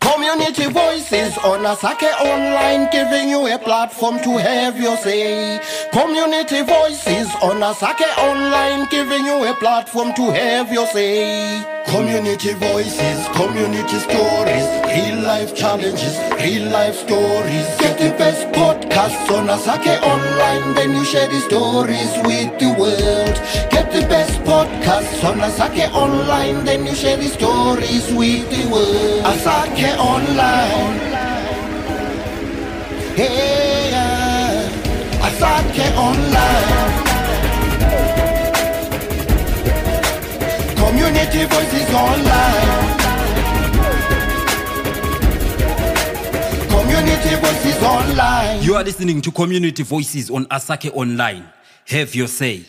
Community voices on Asake Online giving you a platform to have your say. Community voices on Asake Online giving you a platform to have your say. Community voices, community stories, real life challenges, real life stories. Get the best podcasts on Asake Online, then you share the stories with the world. Sonra Sake Online, then you share the stories with the world. Asake Online. Hey, yeah. Asake Online. Community Voices Online. Community Voices Online. You are listening to Community Voices on Asake Online. Have your say.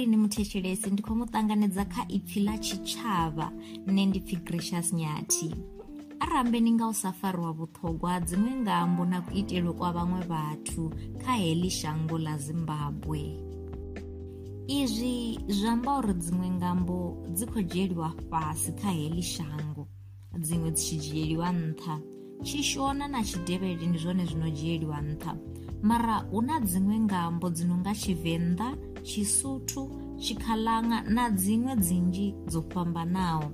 lini muthetshelesi ndi khou muṱanganedza kha ipfi ḽa tshitshavha nṋe ndi pfi gracious nyathi arambe ni nga u sa fariwa vhuṱhogwa dziṅwe ngambo na kuitelwe kwa vhaṅwe vhathu kha heḽi shango ḽa zimbabwe izwi zwi amba uri dziṅwe ngambo dzi khou dzhieliwa fhasi kha heḽi shango dziṅwe dzi tshi dzhieliwa nṱha tshishona na tshidevheli ndi zwone zwino dzhieliwa nṱha mara hu na dziṅwe ngambo dzi no nga tshivenḓa chisutu chikalanga nadzimwe dzinji dzofambanawo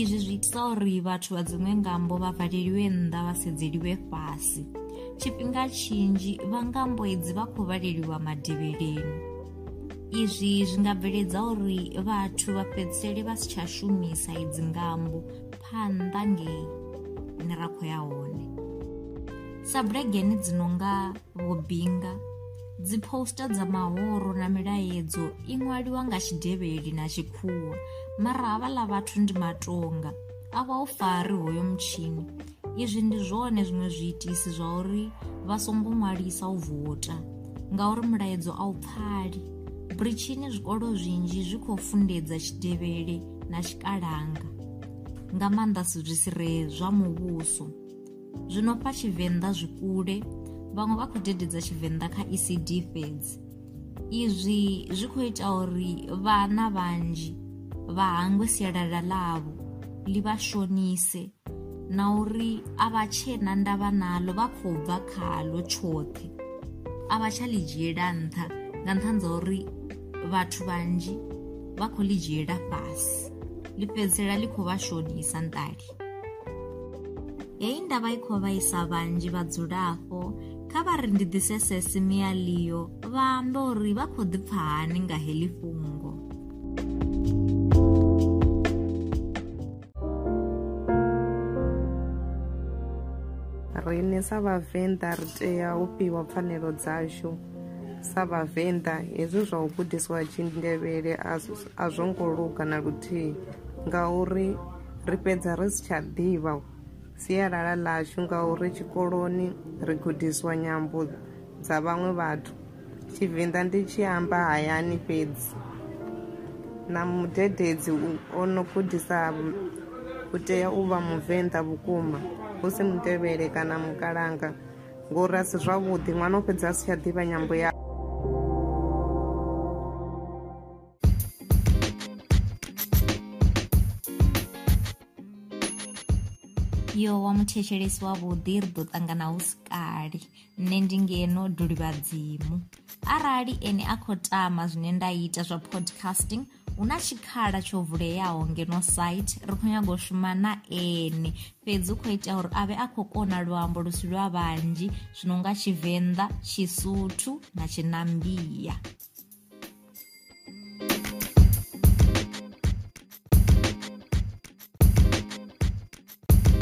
izvi zviitisa uri vatu va dzimwe ngambo vavhaleriwe nda vasedzeriwe fasi chipinga chinji vangambo idzi vakuvaleriwa madheverenu izvi zvingabveledza uri vatu vapedzisere vasichashumisa idzi ngambo panda ngei nerako yahone sabregeni dzinonga vobhinga dziposta dza mahoro na milaedzo i ṅwaliwa nga tshidevheli na tshikhuwa mara ha vhaḽa vhathu ndi matonga a vha u fari hoyo mutshini izwi ndi zwone zwiṅwe zwiitisi zwa uri vha songo ṅwalisa u vota ngauri mulaedzo a u pfhali britshini zwikolo zwinzhi zwi khou fundedza tshidevhele na tshikalanga nga maanḓa sizwisiree zwa muvhuso zwino fha tshivenḓa zwikule vhaṅwe vha khou dededza tshivenḓa kha ecd fedzi izwi zwi khou ita uri vhana vhanzhi vha hangwe sialala ḽavho ḽi vha shonise na uri a vha tshena ndavha naḽo vha khou bva khaḽo tshoṱhe a vha tsha ḽi dzhiela nṱha nga nṱhani dza uri vhathu vhanzhi vha khou ḽi dzhiela fhasi ḽi fhedzisela ḽi khou vha shonisa nṱali heyi ndavha i khou vhaisa vhanzhi vhadzulapo kha vha ri ndi ḓisese simi ya ḽiyo vha amba uri vha khou ḓi pfa hani nga heḽi fhungo rine sa vhavenḓa ri tea u piwa pfanelo dzashu sa vhavenḓa hezwi zwa u gudiswa tshindevhele a zwo ngo luga na luthihi ngauri ri fhedza ri si tsha ḓivha sialala lashu ngauri tshikoloni ri gudiswa nyambo dza vhaṅwe vhathu tshivenda ndi tshi amba hayani fhedzi na mudededzi ono gudisa u tea u vha muvenda vhukuma hu si mutevhele kana mukalanga ngori a si zwavhuḓi ṅwana u fhedza a si tsha ḓivha nyambo yao yo wa muthetshelesi wavhuḓi ri ḓo ṱangana hu sikali nṋe ndi ngeno dulivhadzimu arali ene a khou tama zwine nda ita zwa podcasting hu na tshikhala tsho vuleyaho ngeno site ri khou nyaga u shuma na ene fhedzi u khou ita uri a vhe a khou kona luambo lu si lwa vhanzhi zwino nga tshivenḓa tshisuthu na tshinambiya